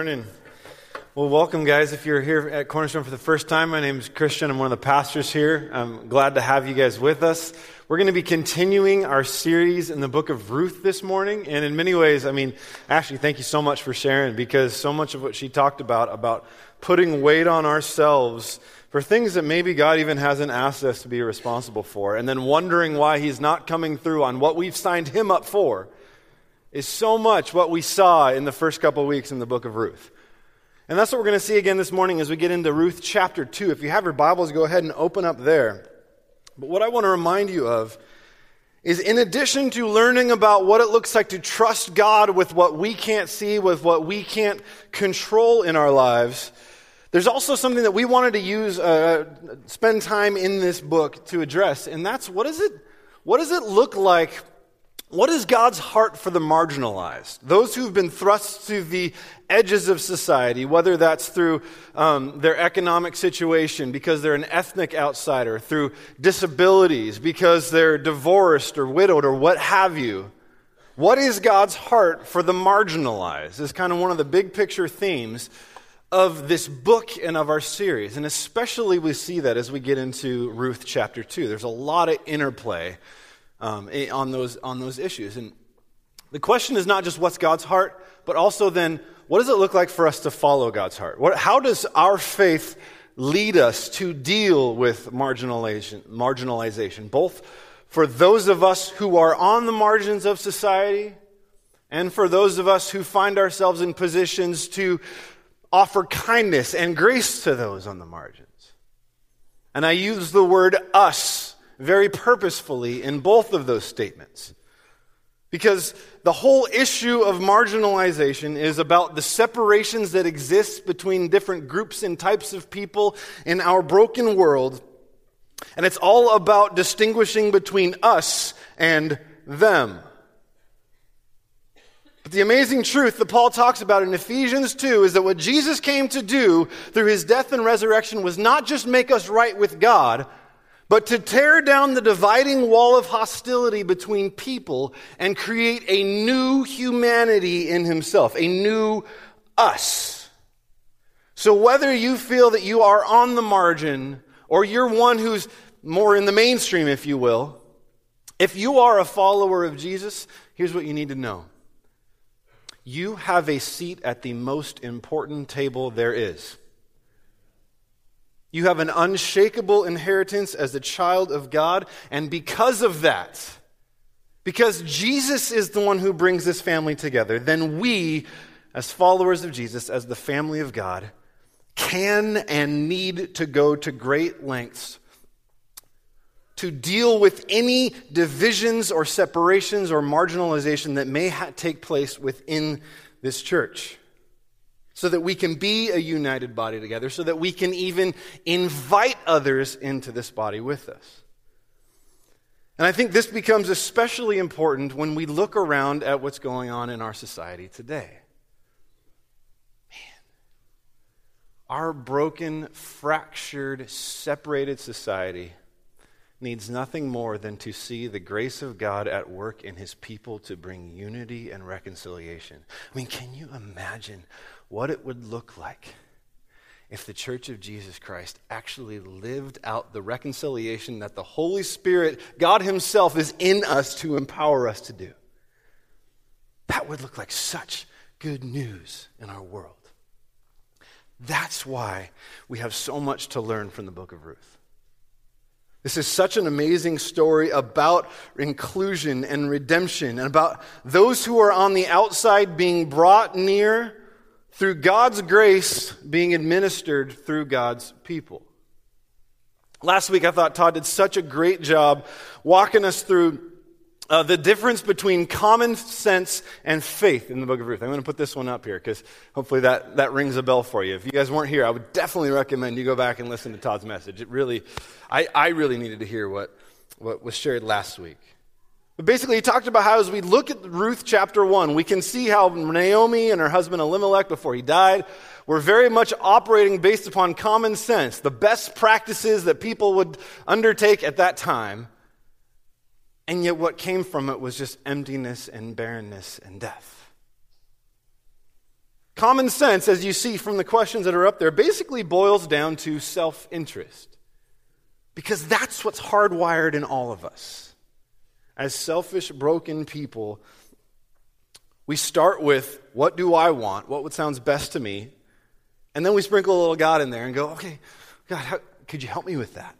Morning. Well, welcome, guys. If you're here at Cornerstone for the first time, my name is Christian. I'm one of the pastors here. I'm glad to have you guys with us. We're going to be continuing our series in the book of Ruth this morning. And in many ways, I mean, Ashley, thank you so much for sharing because so much of what she talked about, about putting weight on ourselves for things that maybe God even hasn't asked us to be responsible for, and then wondering why He's not coming through on what we've signed Him up for, is so much what we saw in the first couple weeks in the book of Ruth. And that's what we're going to see again this morning as we get into Ruth chapter 2. If you have your Bibles, go ahead and open up there. But what I want to remind you of is in addition to learning about what it looks like to trust God with what we can't see, with what we can't control in our lives, there's also something that we wanted to use, uh, spend time in this book to address, and that's what is it, what does it look like what is God's heart for the marginalized? Those who've been thrust to the edges of society, whether that's through um, their economic situation, because they're an ethnic outsider, through disabilities, because they're divorced or widowed or what have you. What is God's heart for the marginalized? Is kind of one of the big picture themes of this book and of our series. And especially we see that as we get into Ruth chapter 2. There's a lot of interplay um, eh, on, those, on those issues. And the question is not just what's God's heart, but also then what does it look like for us to follow God's heart? What, how does our faith lead us to deal with marginalization, marginalization, both for those of us who are on the margins of society and for those of us who find ourselves in positions to offer kindness and grace to those on the margins? And I use the word us very purposefully in both of those statements. Because the whole issue of marginalization is about the separations that exist between different groups and types of people in our broken world. And it's all about distinguishing between us and them. But the amazing truth that Paul talks about in Ephesians 2 is that what Jesus came to do through his death and resurrection was not just make us right with God, but to tear down the dividing wall of hostility between people and create a new humanity in himself, a new us. So whether you feel that you are on the margin or you're one who's more in the mainstream, if you will, if you are a follower of Jesus, here's what you need to know. You have a seat at the most important table there is. You have an unshakable inheritance as a child of God, and because of that, because Jesus is the one who brings this family together, then we, as followers of Jesus, as the family of God, can and need to go to great lengths to deal with any divisions or separations or marginalization that may ha- take place within this church so that we can be a united body together, so that we can even invite others into this body with us. And I think this becomes especially important when we look around at what's going on in our society today. Man, our broken, fractured, separated society needs nothing more than to see the grace of God at work in his people to bring unity and reconciliation. I mean, can you imagine what it would look like if the church of Jesus Christ actually lived out the reconciliation that the Holy Spirit, God Himself, is in us to empower us to do. That would look like such good news in our world. That's why we have so much to learn from the book of Ruth. This is such an amazing story about inclusion and redemption and about those who are on the outside being brought near through God's grace being administered through God's people. Last week, I thought Todd did such a great job walking us through uh, the difference between common sense and faith in the book of Ruth. I'm going to put this one up here because hopefully that, that rings a bell for you. If you guys weren't here, I would definitely recommend you go back and listen to Todd's message. It really, I, I really needed to hear what, what was shared last week. But basically, he talked about how as we look at Ruth chapter 1, we can see how Naomi and her husband Elimelech, before he died, were very much operating based upon common sense, the best practices that people would undertake at that time. And yet, what came from it was just emptiness and barrenness and death. Common sense, as you see from the questions that are up there, basically boils down to self interest. Because that's what's hardwired in all of us. As selfish, broken people, we start with what do I want? What would sounds best to me? And then we sprinkle a little God in there and go, okay, God, how, could you help me with that?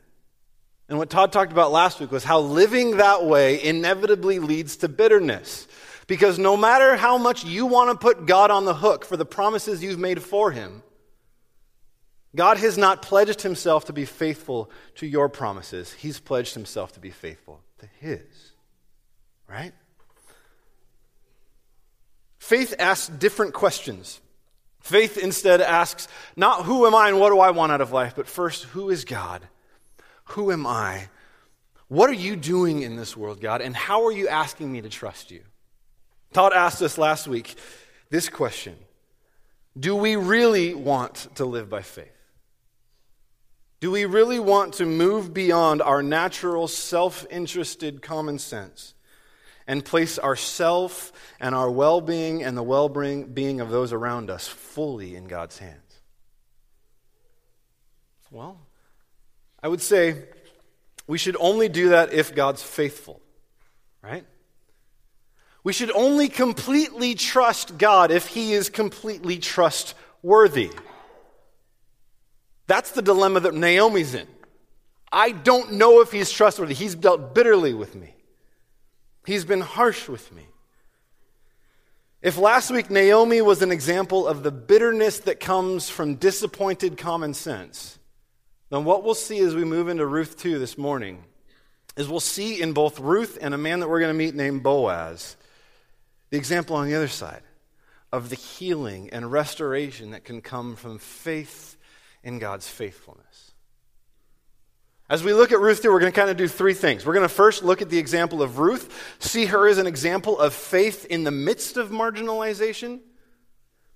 And what Todd talked about last week was how living that way inevitably leads to bitterness. Because no matter how much you want to put God on the hook for the promises you've made for him, God has not pledged himself to be faithful to your promises. He's pledged himself to be faithful to his. Right? Faith asks different questions. Faith instead asks, not who am I and what do I want out of life, but first, who is God? Who am I? What are you doing in this world, God? And how are you asking me to trust you? Todd asked us last week this question Do we really want to live by faith? Do we really want to move beyond our natural, self interested common sense and place ourself and our well being and the well being of those around us fully in God's hands? Well, I would say we should only do that if God's faithful, right? We should only completely trust God if He is completely trustworthy. That's the dilemma that Naomi's in. I don't know if He's trustworthy. He's dealt bitterly with me, He's been harsh with me. If last week Naomi was an example of the bitterness that comes from disappointed common sense, then what we'll see as we move into Ruth 2 this morning is we'll see in both Ruth and a man that we're going to meet named Boaz the example on the other side of the healing and restoration that can come from faith in God's faithfulness. As we look at Ruth 2, we're going to kind of do three things. We're going to first look at the example of Ruth, see her as an example of faith in the midst of marginalization.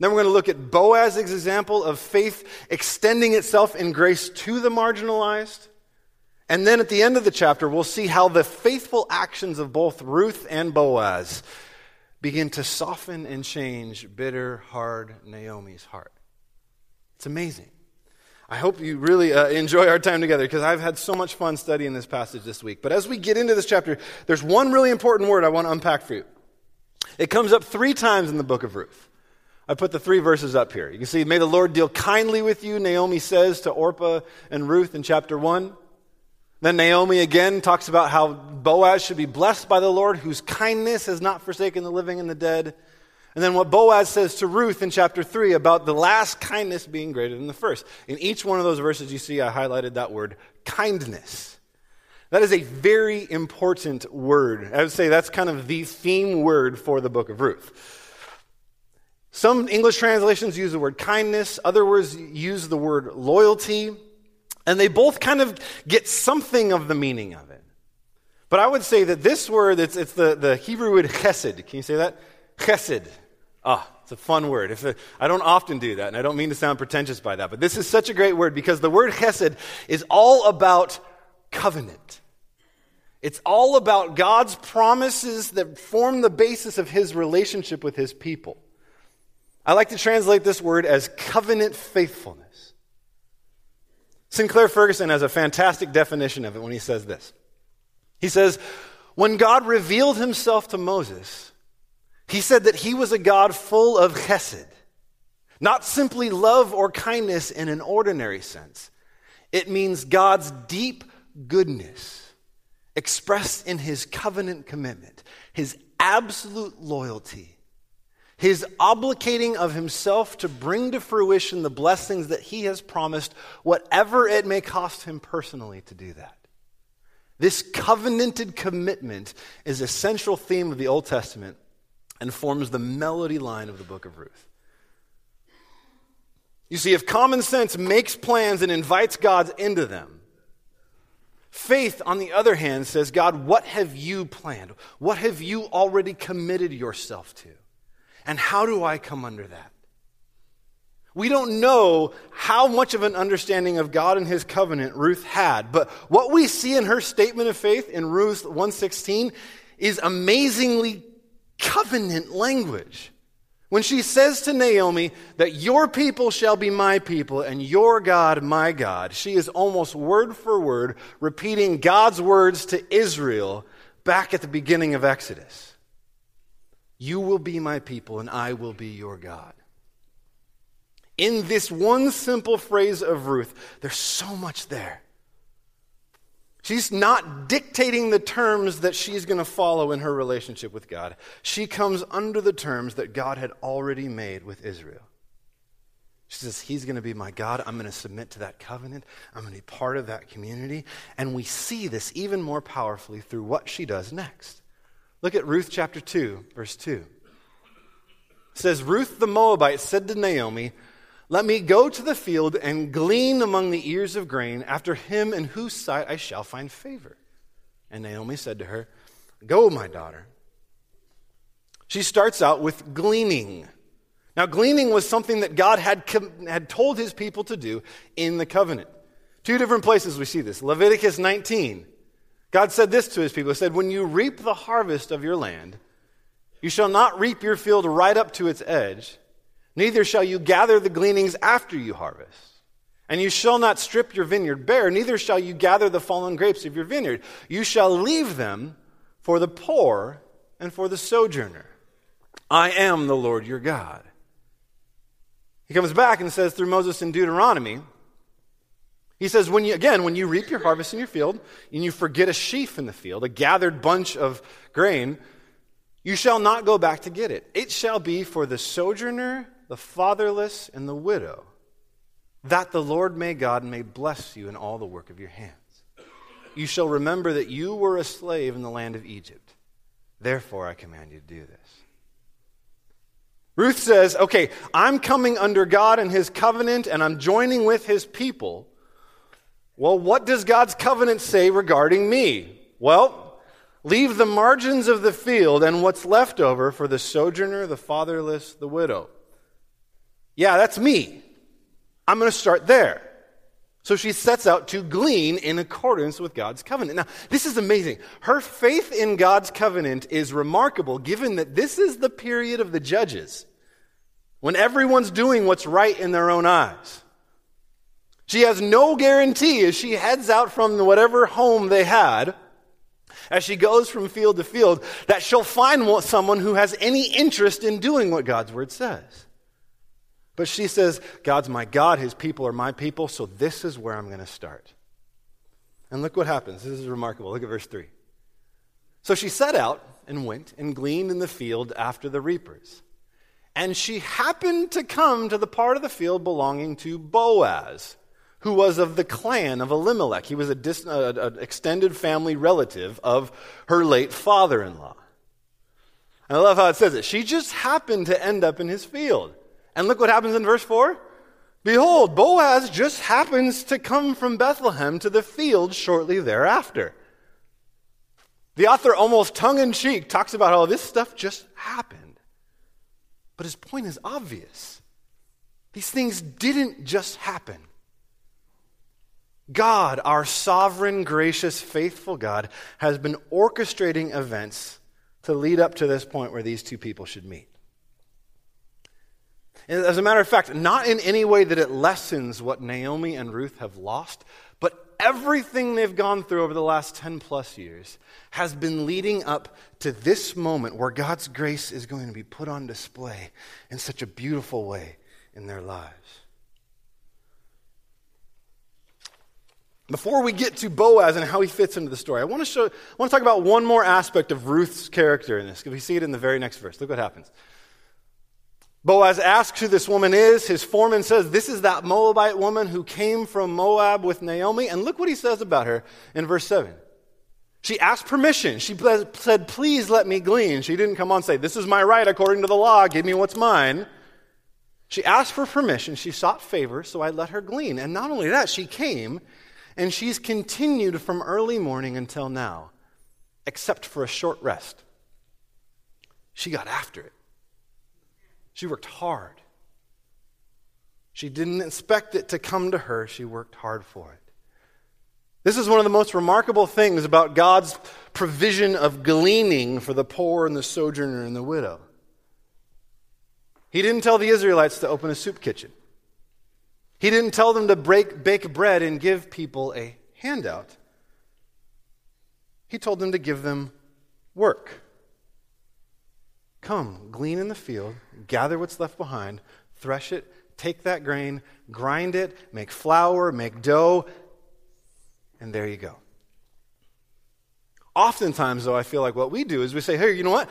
Then we're going to look at Boaz's example of faith extending itself in grace to the marginalized. And then at the end of the chapter, we'll see how the faithful actions of both Ruth and Boaz begin to soften and change bitter, hard Naomi's heart. It's amazing. I hope you really uh, enjoy our time together because I've had so much fun studying this passage this week. But as we get into this chapter, there's one really important word I want to unpack for you. It comes up three times in the book of Ruth. I put the three verses up here. You can see, May the Lord deal kindly with you, Naomi says to Orpah and Ruth in chapter 1. Then Naomi again talks about how Boaz should be blessed by the Lord, whose kindness has not forsaken the living and the dead. And then what Boaz says to Ruth in chapter 3 about the last kindness being greater than the first. In each one of those verses, you see I highlighted that word kindness. That is a very important word. I would say that's kind of the theme word for the book of Ruth. Some English translations use the word kindness, other words use the word loyalty. And they both kind of get something of the meaning of it. But I would say that this word, it's, it's the, the Hebrew word chesed. Can you say that? Chesed. Ah, it's a fun word. If it, I don't often do that, and I don't mean to sound pretentious by that, but this is such a great word because the word chesed is all about covenant. It's all about God's promises that form the basis of his relationship with his people. I like to translate this word as covenant faithfulness. Sinclair Ferguson has a fantastic definition of it when he says this. He says, When God revealed himself to Moses, he said that he was a God full of chesed, not simply love or kindness in an ordinary sense. It means God's deep goodness expressed in his covenant commitment, his absolute loyalty his obligating of himself to bring to fruition the blessings that he has promised, whatever it may cost him personally to do that. This covenanted commitment is a central theme of the Old Testament and forms the melody line of the book of Ruth. You see, if common sense makes plans and invites God into them, faith, on the other hand, says, God, what have you planned? What have you already committed yourself to? And how do I come under that? We don't know how much of an understanding of God and his covenant Ruth had, but what we see in her statement of faith in Ruth 116 is amazingly covenant language. When she says to Naomi that your people shall be my people and your God my God, she is almost word for word repeating God's words to Israel back at the beginning of Exodus. You will be my people and I will be your God. In this one simple phrase of Ruth, there's so much there. She's not dictating the terms that she's going to follow in her relationship with God. She comes under the terms that God had already made with Israel. She says, He's going to be my God. I'm going to submit to that covenant. I'm going to be part of that community. And we see this even more powerfully through what she does next. Look at Ruth chapter 2, verse 2. It says, Ruth the Moabite said to Naomi, let me go to the field and glean among the ears of grain after him in whose sight I shall find favor. And Naomi said to her, Go, my daughter. She starts out with gleaning. Now, gleaning was something that God had, had told his people to do in the covenant. Two different places we see this. Leviticus 19. God said this to his people He said, When you reap the harvest of your land, you shall not reap your field right up to its edge Neither shall you gather the gleanings after you harvest. And you shall not strip your vineyard bare, neither shall you gather the fallen grapes of your vineyard. You shall leave them for the poor and for the sojourner. I am the Lord your God. He comes back and says through Moses in Deuteronomy, he says, when you, again, when you reap your harvest in your field and you forget a sheaf in the field, a gathered bunch of grain, you shall not go back to get it. It shall be for the sojourner the fatherless, and the widow, that the Lord may God may bless you in all the work of your hands. You shall remember that you were a slave in the land of Egypt. Therefore, I command you to do this. Ruth says, Okay, I'm coming under God and his covenant, and I'm joining with his people. Well, what does God's covenant say regarding me? Well, leave the margins of the field and what's left over for the sojourner, the fatherless, the widow. Yeah, that's me. I'm going to start there. So she sets out to glean in accordance with God's covenant. Now, this is amazing. Her faith in God's covenant is remarkable given that this is the period of the judges when everyone's doing what's right in their own eyes. She has no guarantee as she heads out from whatever home they had, as she goes from field to field, that she'll find someone who has any interest in doing what God's word says. But she says, God's my God, his people are my people, so this is where I'm going to start. And look what happens. This is remarkable. Look at verse 3. So she set out and went and gleaned in the field after the reapers. And she happened to come to the part of the field belonging to Boaz, who was of the clan of Elimelech. He was an dis- uh, uh, extended family relative of her late father in law. And I love how it says it. She just happened to end up in his field. And look what happens in verse 4. Behold, Boaz just happens to come from Bethlehem to the field shortly thereafter. The author, almost tongue in cheek, talks about how this stuff just happened. But his point is obvious. These things didn't just happen. God, our sovereign, gracious, faithful God, has been orchestrating events to lead up to this point where these two people should meet. As a matter of fact, not in any way that it lessens what Naomi and Ruth have lost, but everything they've gone through over the last 10 plus years has been leading up to this moment where God's grace is going to be put on display in such a beautiful way in their lives. Before we get to Boaz and how he fits into the story, I want to show I want to talk about one more aspect of Ruth's character in this. We see it in the very next verse. Look what happens. Boaz asks who this woman is. His foreman says, This is that Moabite woman who came from Moab with Naomi. And look what he says about her in verse 7. She asked permission. She said, Please let me glean. She didn't come on and say, This is my right according to the law. Give me what's mine. She asked for permission. She sought favor, so I let her glean. And not only that, she came and she's continued from early morning until now, except for a short rest. She got after it. She worked hard. She didn't expect it to come to her, she worked hard for it. This is one of the most remarkable things about God's provision of gleaning for the poor and the sojourner and the widow. He didn't tell the Israelites to open a soup kitchen. He didn't tell them to break, bake bread and give people a handout. He told them to give them work. Come, glean in the field, gather what's left behind, thresh it, take that grain, grind it, make flour, make dough, and there you go. Oftentimes, though, I feel like what we do is we say, hey, you know what?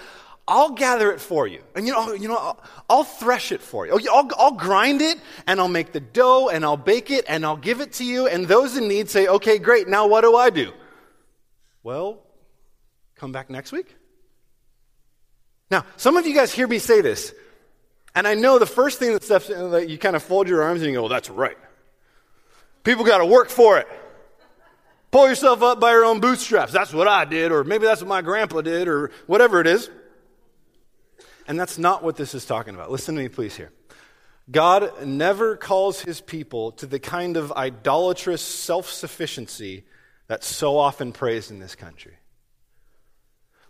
I'll gather it for you. And you know, you know I'll, I'll thresh it for you. I'll, I'll grind it and I'll make the dough and I'll bake it and I'll give it to you. And those in need say, okay, great. Now what do I do? Well, come back next week. Now, some of you guys hear me say this. And I know the first thing that steps in, that you kind of fold your arms and you go, well, that's right. People got to work for it. Pull yourself up by your own bootstraps. That's what I did, or maybe that's what my grandpa did, or whatever it is. And that's not what this is talking about. Listen to me, please, here. God never calls his people to the kind of idolatrous self sufficiency that's so often praised in this country.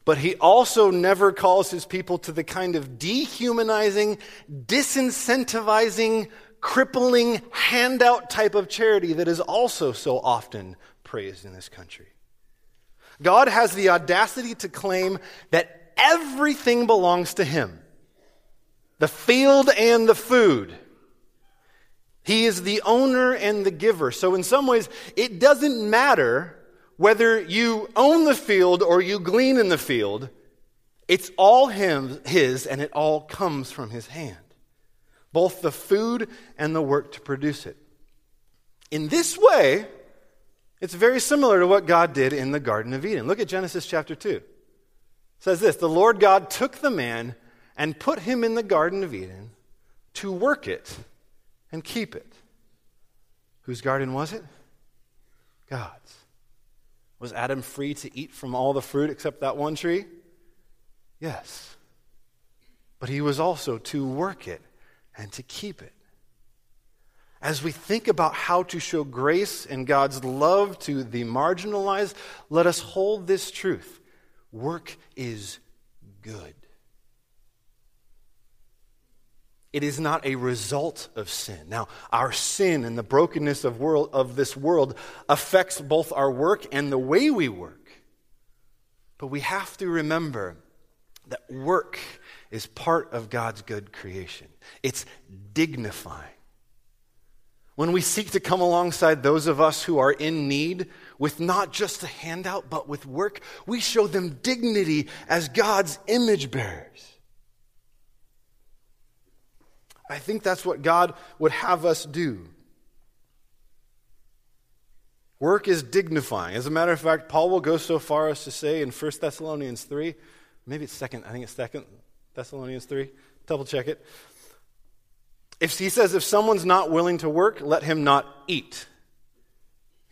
But he also never calls his people to the kind of dehumanizing, disincentivizing, crippling, handout type of charity that is also so often praised in this country. God has the audacity to claim that everything belongs to him the field and the food. He is the owner and the giver. So, in some ways, it doesn't matter whether you own the field or you glean in the field, it's all him, his, and it all comes from his hand. Both the food and the work to produce it. In this way, it's very similar to what God did in the Garden of Eden. Look at Genesis chapter 2 says this The Lord God took the man and put him in the Garden of Eden to work it and keep it. Whose garden was it? God's. Was Adam free to eat from all the fruit except that one tree? Yes. But he was also to work it and to keep it. As we think about how to show grace and God's love to the marginalized, let us hold this truth Work is good. It is not a result of sin. Now, our sin and the brokenness of, world, of this world affects both our work and the way we work. But we have to remember that work is part of God's good creation, it's dignifying. When we seek to come alongside those of us who are in need with not just a handout, but with work, we show them dignity as God's image bearers. I think that's what God would have us do. Work is dignifying. As a matter of fact, Paul will go so far as to say in 1 Thessalonians 3, maybe it's second, I think it's second Thessalonians 3, double check it. If he says, if someone's not willing to work, let him not eat.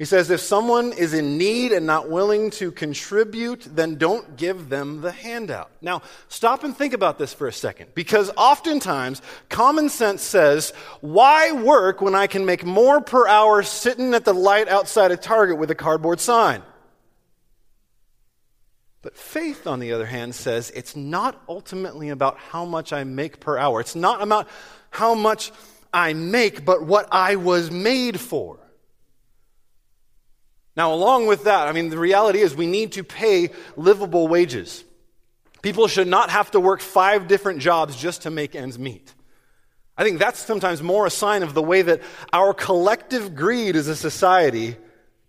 He says, if someone is in need and not willing to contribute, then don't give them the handout. Now, stop and think about this for a second, because oftentimes common sense says, why work when I can make more per hour sitting at the light outside a Target with a cardboard sign? But faith, on the other hand, says it's not ultimately about how much I make per hour. It's not about how much I make, but what I was made for. Now, along with that, I mean, the reality is we need to pay livable wages. People should not have to work five different jobs just to make ends meet. I think that's sometimes more a sign of the way that our collective greed as a society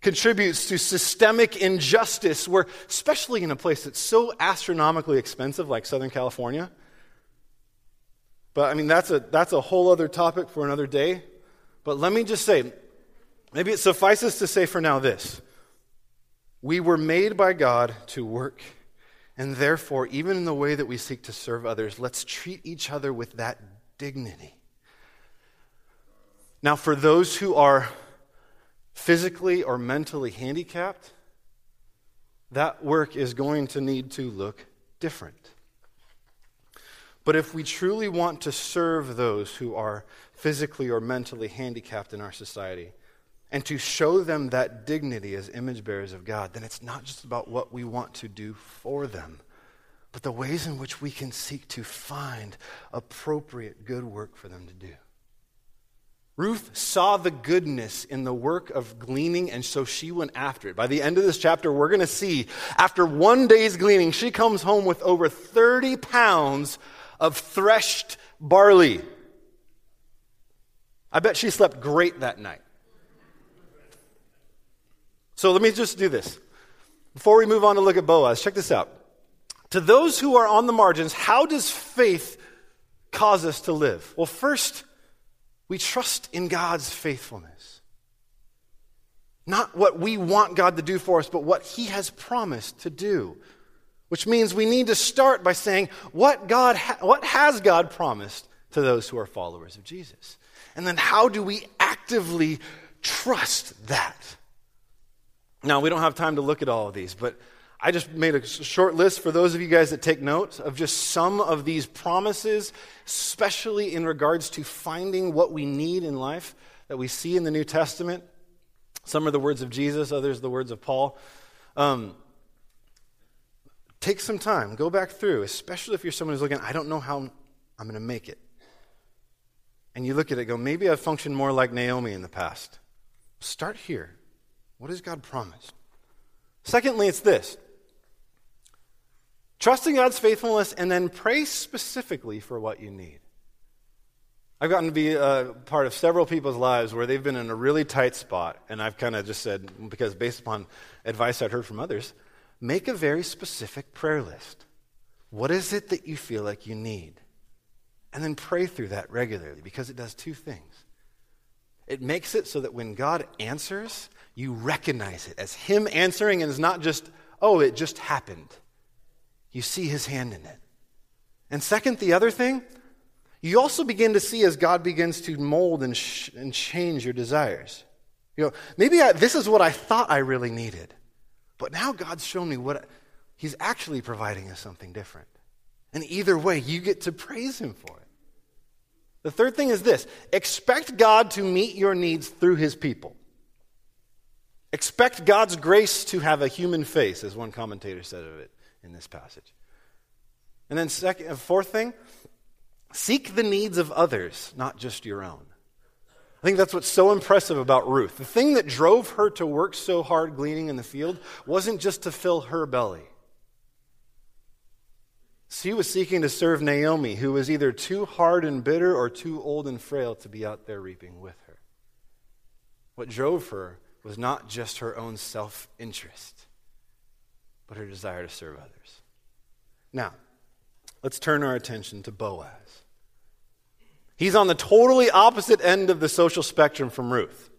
contributes to systemic injustice, where, especially in a place that's so astronomically expensive like Southern California, but I mean, that's a, that's a whole other topic for another day. But let me just say, maybe it suffices to say for now this We were made by God to work, and therefore, even in the way that we seek to serve others, let's treat each other with that dignity. Now, for those who are physically or mentally handicapped, that work is going to need to look different. But if we truly want to serve those who are physically or mentally handicapped in our society, and to show them that dignity as image bearers of God, then it's not just about what we want to do for them, but the ways in which we can seek to find appropriate good work for them to do. Ruth saw the goodness in the work of gleaning, and so she went after it. By the end of this chapter, we're going to see after one day's gleaning, she comes home with over 30 pounds of threshed barley. I bet she slept great that night. So let me just do this. Before we move on to look at Boaz, check this out. To those who are on the margins, how does faith cause us to live? Well, first, we trust in God's faithfulness. Not what we want God to do for us, but what He has promised to do. Which means we need to start by saying, what, God ha- what has God promised to those who are followers of Jesus? And then how do we actively trust that? Now, we don't have time to look at all of these, but I just made a short list for those of you guys that take notes of just some of these promises, especially in regards to finding what we need in life that we see in the New Testament. Some are the words of Jesus, others the words of Paul. Um, take some time, go back through, especially if you're someone who's looking, I don't know how I'm going to make it. And you look at it, go, maybe I've functioned more like Naomi in the past. Start here. What has God promised? Secondly, it's this Trusting God's faithfulness and then pray specifically for what you need. I've gotten to be a part of several people's lives where they've been in a really tight spot, and I've kind of just said, because based upon advice I'd heard from others, make a very specific prayer list. What is it that you feel like you need? And then pray through that regularly because it does two things. It makes it so that when God answers, you recognize it as Him answering, and it's not just, oh, it just happened. You see his hand in it. And second, the other thing, you also begin to see as God begins to mold and, sh- and change your desires. You know, maybe I, this is what I thought I really needed, but now God's shown me what He's actually providing us something different. And either way, you get to praise Him for it. The third thing is this expect God to meet your needs through His people. Expect God's grace to have a human face, as one commentator said of it in this passage. And then, second, fourth thing, seek the needs of others, not just your own. I think that's what's so impressive about Ruth. The thing that drove her to work so hard gleaning in the field wasn't just to fill her belly. She was seeking to serve Naomi, who was either too hard and bitter or too old and frail to be out there reaping with her. What drove her was not just her own self interest, but her desire to serve others. Now, let's turn our attention to Boaz. He's on the totally opposite end of the social spectrum from Ruth.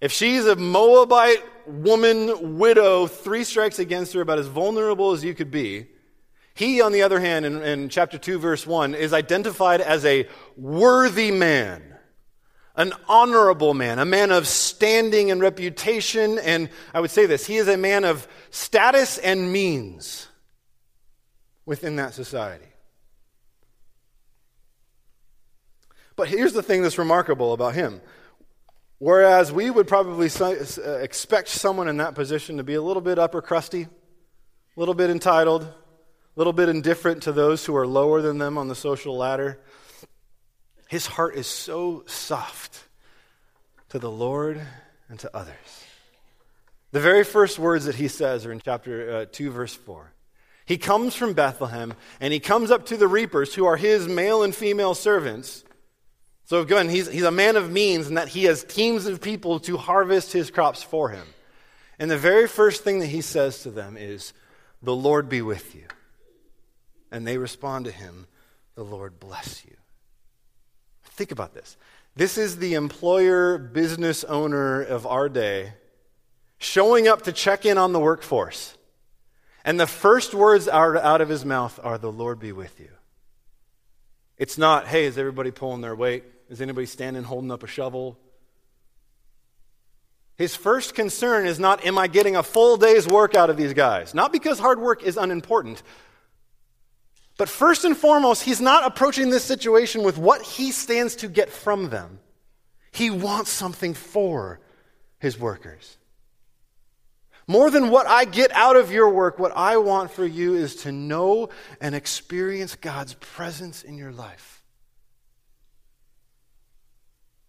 If she's a Moabite woman, widow, three strikes against her, about as vulnerable as you could be, he, on the other hand, in, in chapter 2, verse 1, is identified as a worthy man an honorable man, a man of standing and reputation. And I would say this he is a man of status and means within that society. But here's the thing that's remarkable about him. Whereas we would probably uh, expect someone in that position to be a little bit upper crusty, a little bit entitled, a little bit indifferent to those who are lower than them on the social ladder, his heart is so soft to the Lord and to others. The very first words that he says are in chapter uh, 2, verse 4. He comes from Bethlehem and he comes up to the reapers, who are his male and female servants. So, again, he's, he's a man of means and that he has teams of people to harvest his crops for him. And the very first thing that he says to them is, The Lord be with you. And they respond to him, The Lord bless you. Think about this. This is the employer, business owner of our day showing up to check in on the workforce. And the first words out, of his mouth are, The Lord be with you. It's not, hey, is everybody pulling their weight? Is anybody standing holding up a shovel? His first concern is not, am I getting a full day's work out of these guys? Not because hard work is unimportant, but first and foremost, he's not approaching this situation with what he stands to get from them. He wants something for his workers. More than what I get out of your work, what I want for you is to know and experience God's presence in your life.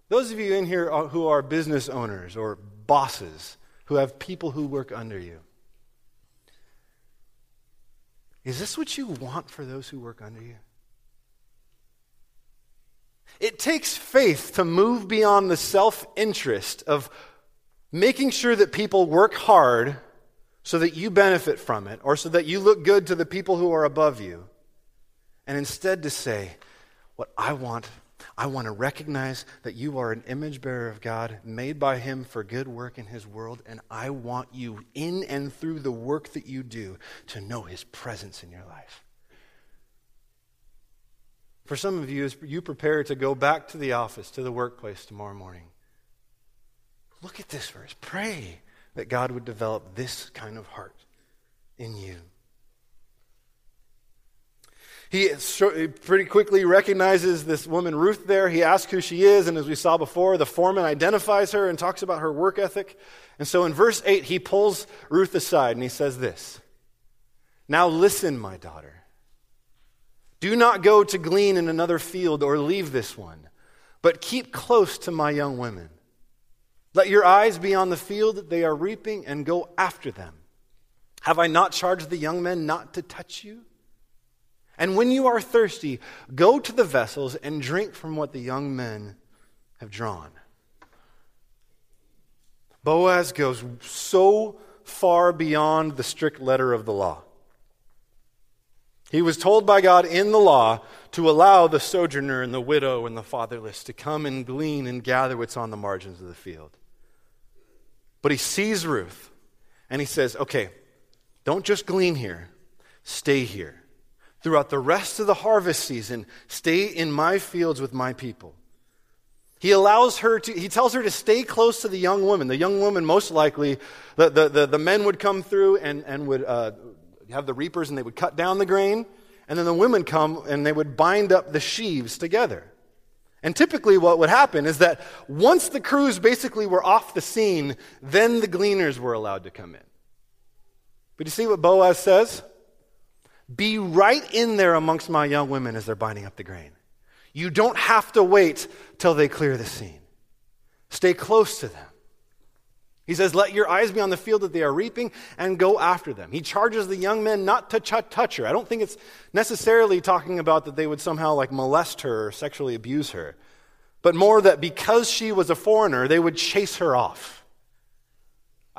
Those of you in here who are business owners or bosses, who have people who work under you, is this what you want for those who work under you? It takes faith to move beyond the self interest of making sure that people work hard so that you benefit from it or so that you look good to the people who are above you. And instead to say, what I want, I want to recognize that you are an image bearer of God, made by Him for good work in His world, and I want you in and through the work that you do to know His presence in your life. For some of you, as you prepare to go back to the office, to the workplace tomorrow morning, look at this verse. Pray that God would develop this kind of heart in you. He pretty quickly recognizes this woman, Ruth, there. He asks who she is, and as we saw before, the foreman identifies her and talks about her work ethic. And so in verse 8, he pulls Ruth aside and he says this Now listen, my daughter. Do not go to glean in another field or leave this one, but keep close to my young women. Let your eyes be on the field that they are reaping and go after them. Have I not charged the young men not to touch you? And when you are thirsty, go to the vessels and drink from what the young men have drawn. Boaz goes so far beyond the strict letter of the law. He was told by God in the law to allow the sojourner and the widow and the fatherless to come and glean and gather what's on the margins of the field. But he sees Ruth and he says, okay, don't just glean here, stay here. Throughout the rest of the harvest season, stay in my fields with my people. He allows her to, he tells her to stay close to the young woman. The young woman, most likely, the, the, the, the men would come through and, and would uh, have the reapers and they would cut down the grain, and then the women come and they would bind up the sheaves together. And typically, what would happen is that once the crews basically were off the scene, then the gleaners were allowed to come in. But you see what Boaz says? Be right in there amongst my young women as they're binding up the grain. You don't have to wait till they clear the scene. Stay close to them. He says, Let your eyes be on the field that they are reaping and go after them. He charges the young men not to ch- touch her. I don't think it's necessarily talking about that they would somehow like molest her or sexually abuse her, but more that because she was a foreigner, they would chase her off.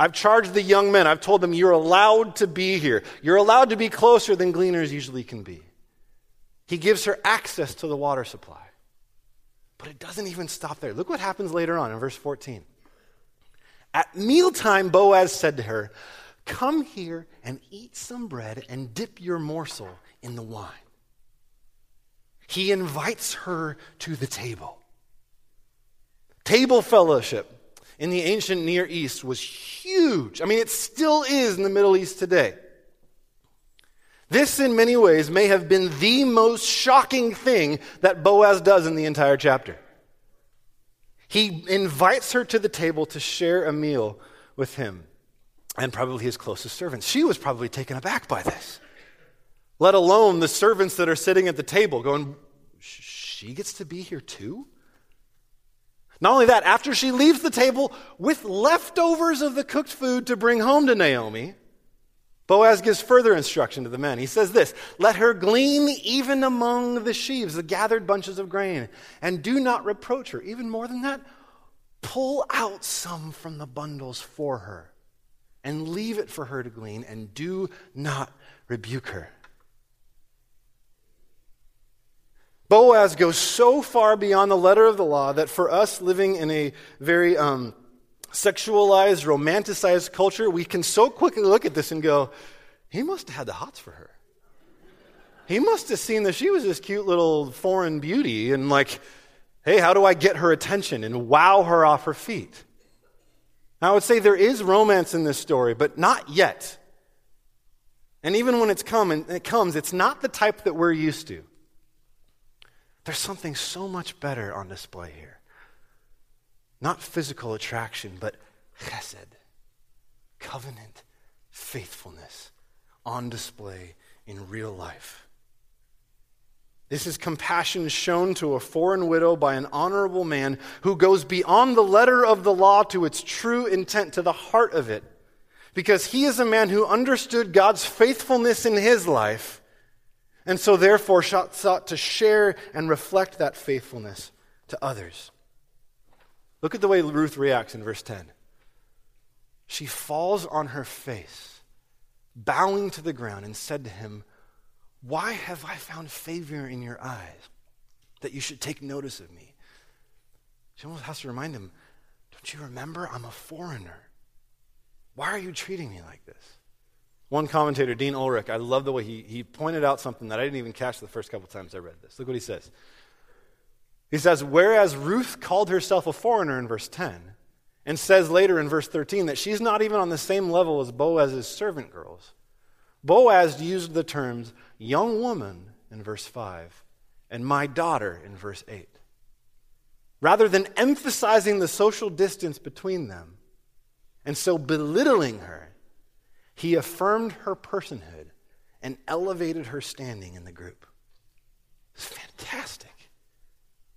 I've charged the young men, I've told them, You're allowed to be here. You're allowed to be closer than gleaners usually can be. He gives her access to the water supply. But it doesn't even stop there. Look what happens later on in verse 14. At mealtime, Boaz said to her, Come here and eat some bread and dip your morsel in the wine. He invites her to the table. Table fellowship in the ancient Near East was huge. I mean, it still is in the Middle East today. This, in many ways, may have been the most shocking thing that Boaz does in the entire chapter. He invites her to the table to share a meal with him and probably his closest servants. She was probably taken aback by this, let alone the servants that are sitting at the table going, She gets to be here too? Not only that, after she leaves the table with leftovers of the cooked food to bring home to Naomi, Boaz gives further instruction to the men. He says this Let her glean even among the sheaves, the gathered bunches of grain, and do not reproach her. Even more than that, pull out some from the bundles for her and leave it for her to glean, and do not rebuke her. Boaz goes so far beyond the letter of the law that for us living in a very um, sexualized, romanticized culture, we can so quickly look at this and go, he must have had the hots for her. He must have seen that she was this cute little foreign beauty and, like, hey, how do I get her attention and wow her off her feet? Now, I would say there is romance in this story, but not yet. And even when it's come and it comes, it's not the type that we're used to. There's something so much better on display here. Not physical attraction, but chesed, covenant faithfulness on display in real life. This is compassion shown to a foreign widow by an honorable man who goes beyond the letter of the law to its true intent, to the heart of it. Because he is a man who understood God's faithfulness in his life, and so therefore sought to share and reflect that faithfulness to others. Look at the way Ruth reacts in verse 10. She falls on her face, bowing to the ground, and said to him, why have I found favor in your eyes that you should take notice of me? She almost has to remind him, Don't you remember? I'm a foreigner. Why are you treating me like this? One commentator, Dean Ulrich, I love the way he, he pointed out something that I didn't even catch the first couple times I read this. Look what he says. He says, Whereas Ruth called herself a foreigner in verse 10, and says later in verse 13 that she's not even on the same level as Boaz's servant girls, Boaz used the terms young woman in verse 5 and my daughter in verse 8. Rather than emphasizing the social distance between them and so belittling her, he affirmed her personhood and elevated her standing in the group. It's fantastic.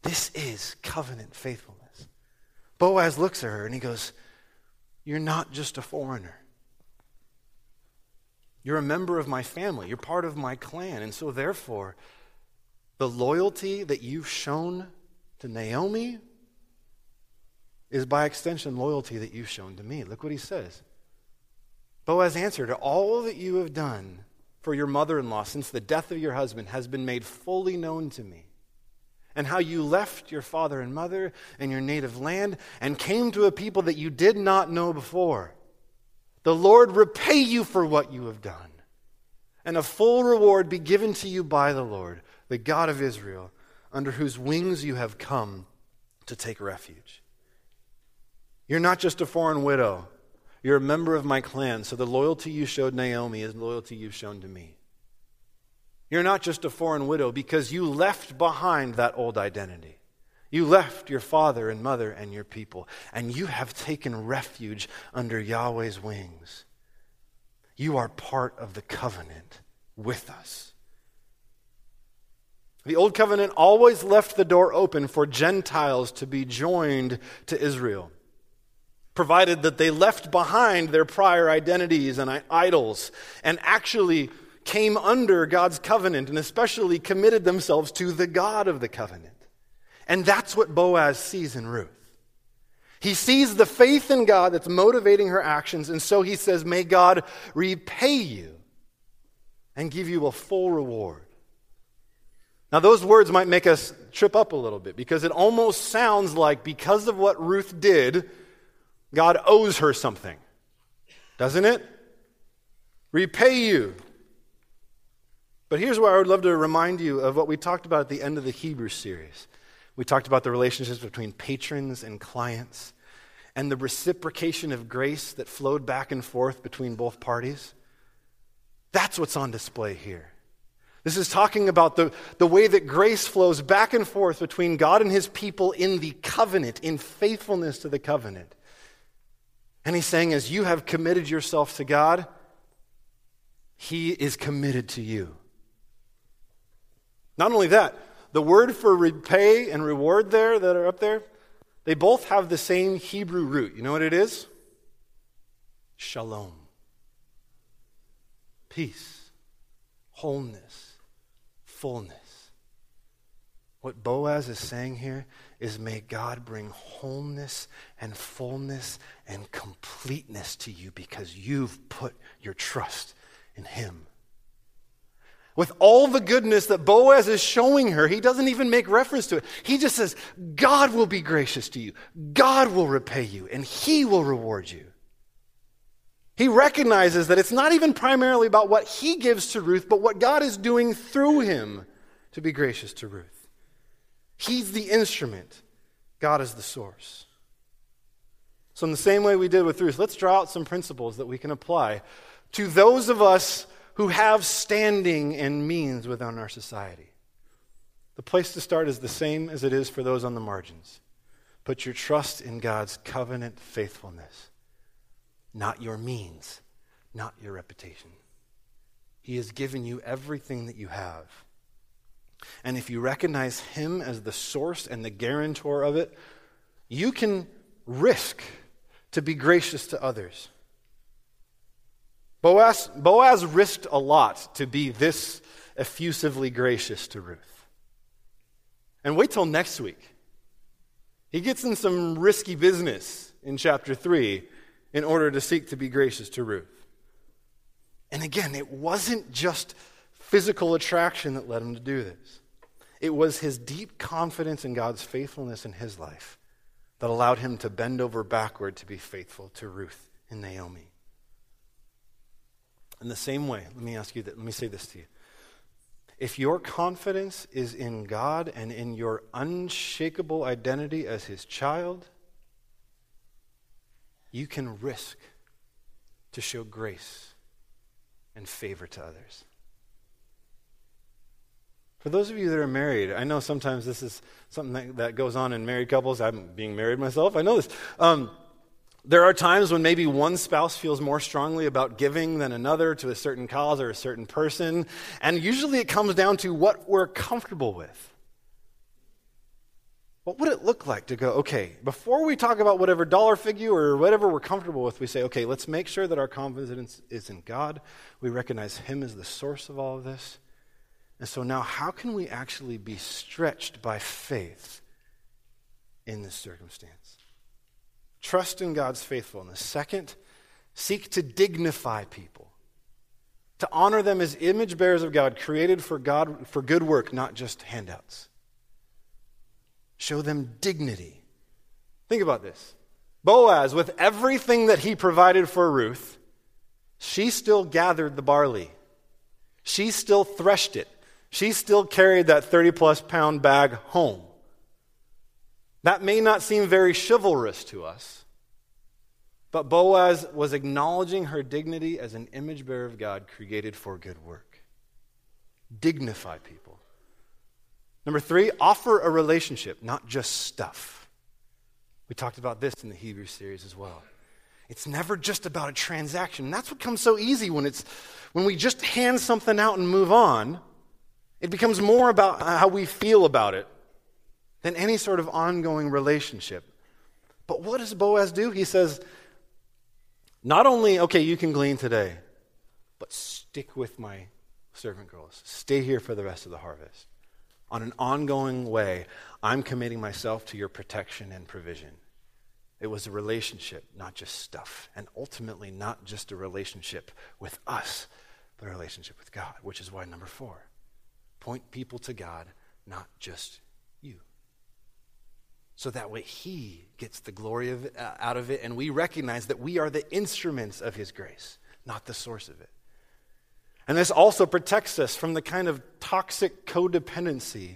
This is covenant faithfulness. Boaz looks at her and he goes, You're not just a foreigner. You're a member of my family. You're part of my clan. And so, therefore, the loyalty that you've shown to Naomi is by extension loyalty that you've shown to me. Look what he says. Boaz answered, All that you have done for your mother in law since the death of your husband has been made fully known to me. And how you left your father and mother and your native land and came to a people that you did not know before. The Lord repay you for what you have done, and a full reward be given to you by the Lord, the God of Israel, under whose wings you have come to take refuge. You're not just a foreign widow, you're a member of my clan, so the loyalty you showed Naomi is loyalty you've shown to me. You're not just a foreign widow because you left behind that old identity. You left your father and mother and your people, and you have taken refuge under Yahweh's wings. You are part of the covenant with us. The old covenant always left the door open for Gentiles to be joined to Israel, provided that they left behind their prior identities and idols and actually came under God's covenant and especially committed themselves to the God of the covenant. And that's what Boaz sees in Ruth. He sees the faith in God that's motivating her actions, and so he says, May God repay you and give you a full reward. Now, those words might make us trip up a little bit because it almost sounds like because of what Ruth did, God owes her something. Doesn't it? Repay you. But here's where I would love to remind you of what we talked about at the end of the Hebrew series. We talked about the relationships between patrons and clients and the reciprocation of grace that flowed back and forth between both parties. That's what's on display here. This is talking about the, the way that grace flows back and forth between God and his people in the covenant, in faithfulness to the covenant. And he's saying, as you have committed yourself to God, he is committed to you. Not only that, the word for repay and reward there that are up there, they both have the same Hebrew root. You know what it is? Shalom. Peace, wholeness, fullness. What Boaz is saying here is may God bring wholeness and fullness and completeness to you because you've put your trust in Him. With all the goodness that Boaz is showing her, he doesn't even make reference to it. He just says, God will be gracious to you. God will repay you, and he will reward you. He recognizes that it's not even primarily about what he gives to Ruth, but what God is doing through him to be gracious to Ruth. He's the instrument, God is the source. So, in the same way we did with Ruth, let's draw out some principles that we can apply to those of us who have standing and means within our society. The place to start is the same as it is for those on the margins. Put your trust in God's covenant faithfulness, not your means, not your reputation. He has given you everything that you have. And if you recognize Him as the source and the guarantor of it, you can risk to be gracious to others. Boaz, Boaz risked a lot to be this effusively gracious to Ruth. And wait till next week. He gets in some risky business in chapter 3 in order to seek to be gracious to Ruth. And again, it wasn't just physical attraction that led him to do this, it was his deep confidence in God's faithfulness in his life that allowed him to bend over backward to be faithful to Ruth and Naomi. In the same way, let me ask you that, let me say this to you. If your confidence is in God and in your unshakable identity as his child, you can risk to show grace and favor to others. For those of you that are married, I know sometimes this is something that, that goes on in married couples. I'm being married myself, I know this. Um, there are times when maybe one spouse feels more strongly about giving than another to a certain cause or a certain person. And usually it comes down to what we're comfortable with. What would it look like to go, okay, before we talk about whatever dollar figure or whatever we're comfortable with, we say, okay, let's make sure that our confidence is in God. We recognize Him as the source of all of this. And so now, how can we actually be stretched by faith in this circumstance? Trust in God's faithfulness. Second, seek to dignify people, to honor them as image bearers of God, created for God for good work, not just handouts. Show them dignity. Think about this. Boaz, with everything that he provided for Ruth, she still gathered the barley. She still threshed it she still carried that 30 plus pound bag home. That may not seem very chivalrous to us, but Boaz was acknowledging her dignity as an image bearer of God created for good work. Dignify people. Number three, offer a relationship, not just stuff. We talked about this in the Hebrew series as well. It's never just about a transaction. that's what comes so easy when it's when we just hand something out and move on. It becomes more about how we feel about it than any sort of ongoing relationship. But what does Boaz do? He says, not only, okay, you can glean today, but stick with my servant girls. Stay here for the rest of the harvest. On an ongoing way, I'm committing myself to your protection and provision. It was a relationship, not just stuff. And ultimately, not just a relationship with us, but a relationship with God, which is why number four. Point people to God, not just you. So that way He gets the glory of uh, out of it, and we recognize that we are the instruments of His grace, not the source of it. And this also protects us from the kind of toxic codependency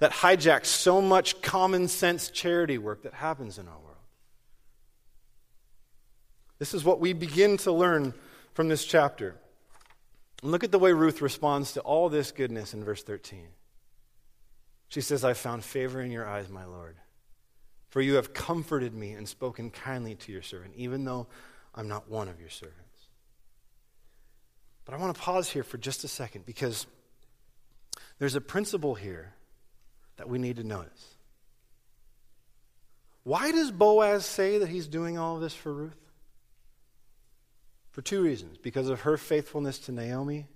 that hijacks so much common sense charity work that happens in our world. This is what we begin to learn from this chapter. And look at the way Ruth responds to all this goodness in verse 13. She says, I found favor in your eyes, my Lord, for you have comforted me and spoken kindly to your servant, even though I'm not one of your servants. But I want to pause here for just a second because there's a principle here that we need to notice. Why does Boaz say that he's doing all of this for Ruth? For two reasons because of her faithfulness to Naomi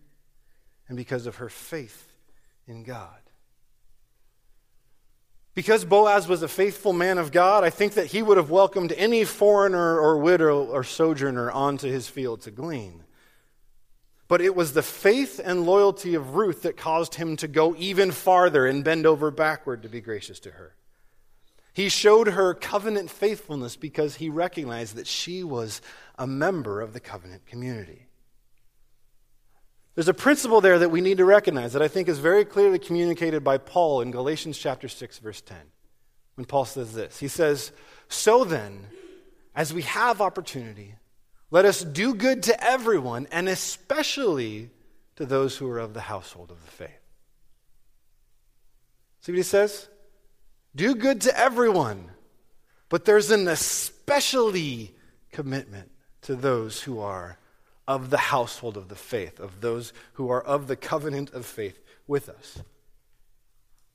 and because of her faith in God. Because Boaz was a faithful man of God, I think that he would have welcomed any foreigner or widow or sojourner onto his field to glean. But it was the faith and loyalty of Ruth that caused him to go even farther and bend over backward to be gracious to her. He showed her covenant faithfulness because he recognized that she was a member of the covenant community. There's a principle there that we need to recognize that I think is very clearly communicated by Paul in Galatians chapter 6 verse 10. When Paul says this, he says, "So then, as we have opportunity, let us do good to everyone and especially to those who are of the household of the faith." See what he says? Do good to everyone, but there's an especially commitment to those who are of the household of the faith, of those who are of the covenant of faith with us.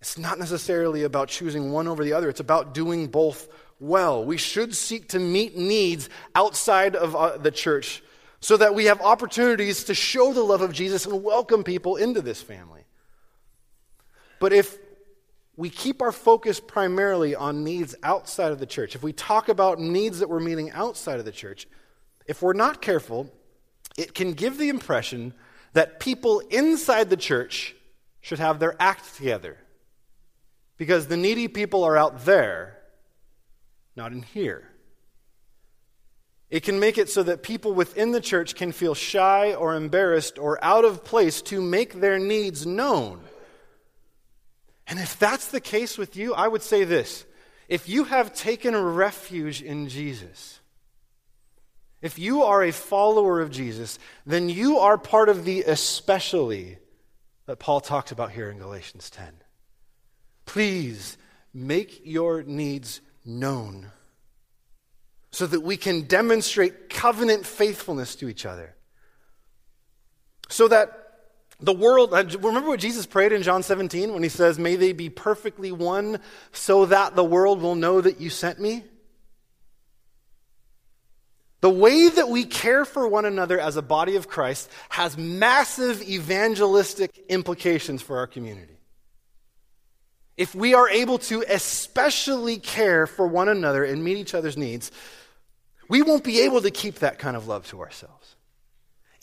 It's not necessarily about choosing one over the other, it's about doing both well. We should seek to meet needs outside of uh, the church so that we have opportunities to show the love of Jesus and welcome people into this family. But if we keep our focus primarily on needs outside of the church, if we talk about needs that we're meeting outside of the church, if we're not careful, it can give the impression that people inside the church should have their act together. Because the needy people are out there, not in here. It can make it so that people within the church can feel shy or embarrassed or out of place to make their needs known. And if that's the case with you, I would say this if you have taken refuge in Jesus, if you are a follower of Jesus, then you are part of the especially that Paul talks about here in Galatians 10. Please make your needs known so that we can demonstrate covenant faithfulness to each other. So that the world, uh, remember what Jesus prayed in John 17 when he says, May they be perfectly one so that the world will know that you sent me? The way that we care for one another as a body of Christ has massive evangelistic implications for our community. If we are able to especially care for one another and meet each other's needs, we won't be able to keep that kind of love to ourselves.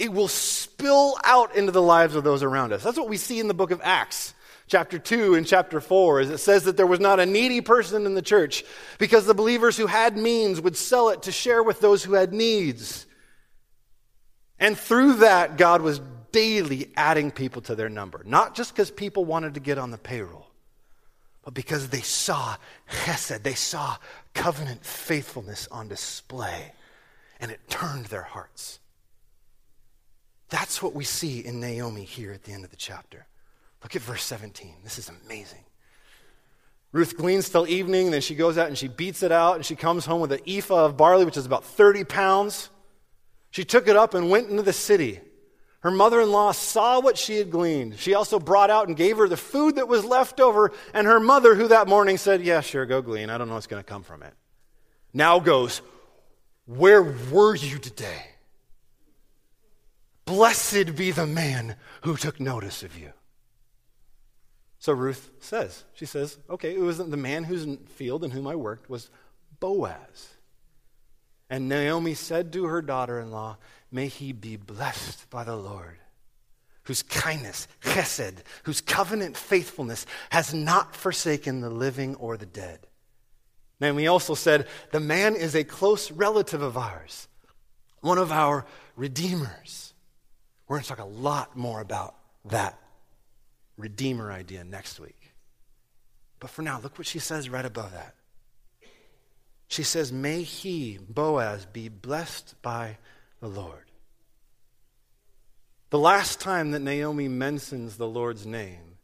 It will spill out into the lives of those around us. That's what we see in the book of Acts chapter 2 and chapter 4 is it says that there was not a needy person in the church because the believers who had means would sell it to share with those who had needs. And through that, God was daily adding people to their number. Not just because people wanted to get on the payroll, but because they saw chesed, they saw covenant faithfulness on display, and it turned their hearts. That's what we see in Naomi here at the end of the chapter. Look at verse 17. This is amazing. Ruth gleans till evening, then she goes out and she beats it out, and she comes home with an ephah of barley, which is about 30 pounds. She took it up and went into the city. Her mother in law saw what she had gleaned. She also brought out and gave her the food that was left over, and her mother, who that morning said, Yeah, sure, go glean. I don't know what's going to come from it. Now goes, Where were you today? Blessed be the man who took notice of you. So Ruth says, she says, okay, it was the man whose field and whom I worked was Boaz. And Naomi said to her daughter in law, May he be blessed by the Lord, whose kindness, chesed, whose covenant faithfulness has not forsaken the living or the dead. Naomi also said, The man is a close relative of ours, one of our redeemers. We're going to talk a lot more about that Redeemer idea next week. But for now, look what she says right above that. She says, May he, Boaz, be blessed by the Lord. The last time that Naomi mentions the Lord's name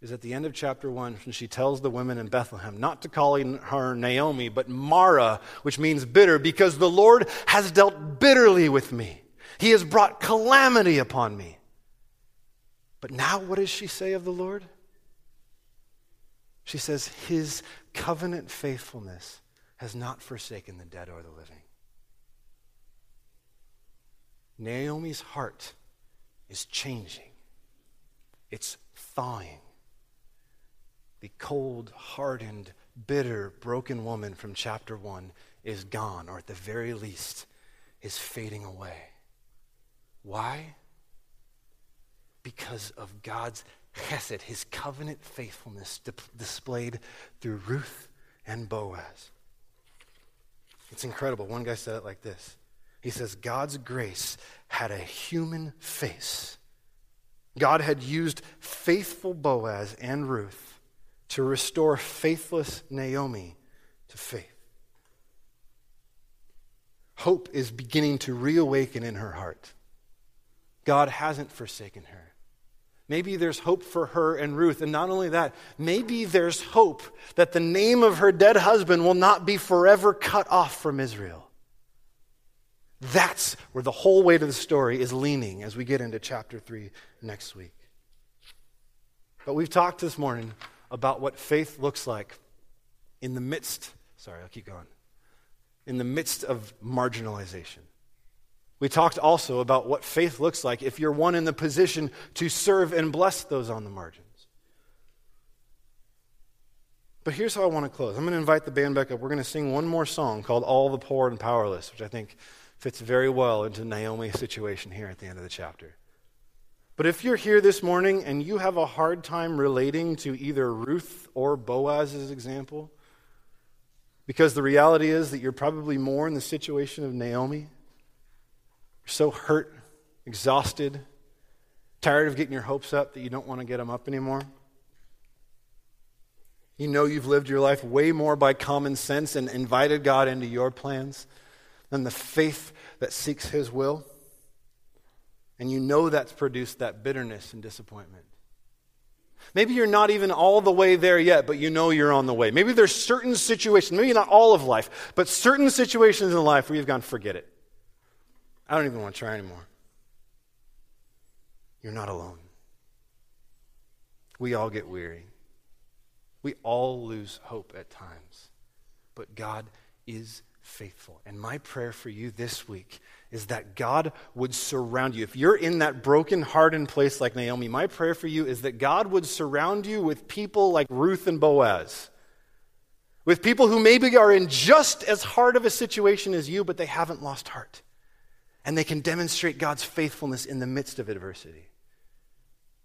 is at the end of chapter 1 when she tells the women in Bethlehem not to call her Naomi, but Mara, which means bitter, because the Lord has dealt bitterly with me. He has brought calamity upon me. But now, what does she say of the Lord? She says, His covenant faithfulness has not forsaken the dead or the living. Naomi's heart is changing, it's thawing. The cold, hardened, bitter, broken woman from chapter 1 is gone, or at the very least, is fading away. Why? because of God's chesed, his covenant faithfulness di- displayed through Ruth and Boaz. It's incredible. One guy said it like this He says, God's grace had a human face. God had used faithful Boaz and Ruth to restore faithless Naomi to faith. Hope is beginning to reawaken in her heart. God hasn't forsaken her. Maybe there's hope for her and Ruth. And not only that, maybe there's hope that the name of her dead husband will not be forever cut off from Israel. That's where the whole weight of the story is leaning as we get into chapter 3 next week. But we've talked this morning about what faith looks like in the midst, sorry, I'll keep going, in the midst of marginalization. We talked also about what faith looks like if you're one in the position to serve and bless those on the margins. But here's how I want to close. I'm going to invite the band back up. We're going to sing one more song called All the Poor and Powerless, which I think fits very well into Naomi's situation here at the end of the chapter. But if you're here this morning and you have a hard time relating to either Ruth or Boaz's example, because the reality is that you're probably more in the situation of Naomi, you're so hurt, exhausted, tired of getting your hopes up that you don't want to get them up anymore. You know you've lived your life way more by common sense and invited God into your plans than the faith that seeks His will. And you know that's produced that bitterness and disappointment. Maybe you're not even all the way there yet, but you know you're on the way. Maybe there's certain situations, maybe not all of life, but certain situations in life where you've gone, forget it. I don't even want to try anymore. You're not alone. We all get weary. We all lose hope at times, but God is faithful. And my prayer for you this week is that God would surround you. If you're in that broken, hardened place like Naomi, my prayer for you is that God would surround you with people like Ruth and Boaz. With people who maybe are in just as hard of a situation as you, but they haven't lost heart. And they can demonstrate God's faithfulness in the midst of adversity.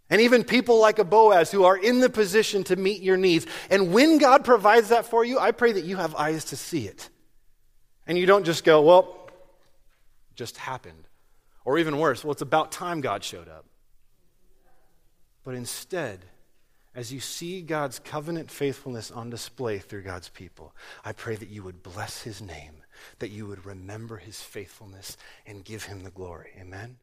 And even people like a Boaz who are in the position to meet your needs. And when God provides that for you, I pray that you have eyes to see it. And you don't just go, well, just happened. Or even worse, well, it's about time God showed up. But instead, as you see God's covenant faithfulness on display through God's people, I pray that you would bless his name, that you would remember his faithfulness and give him the glory. Amen.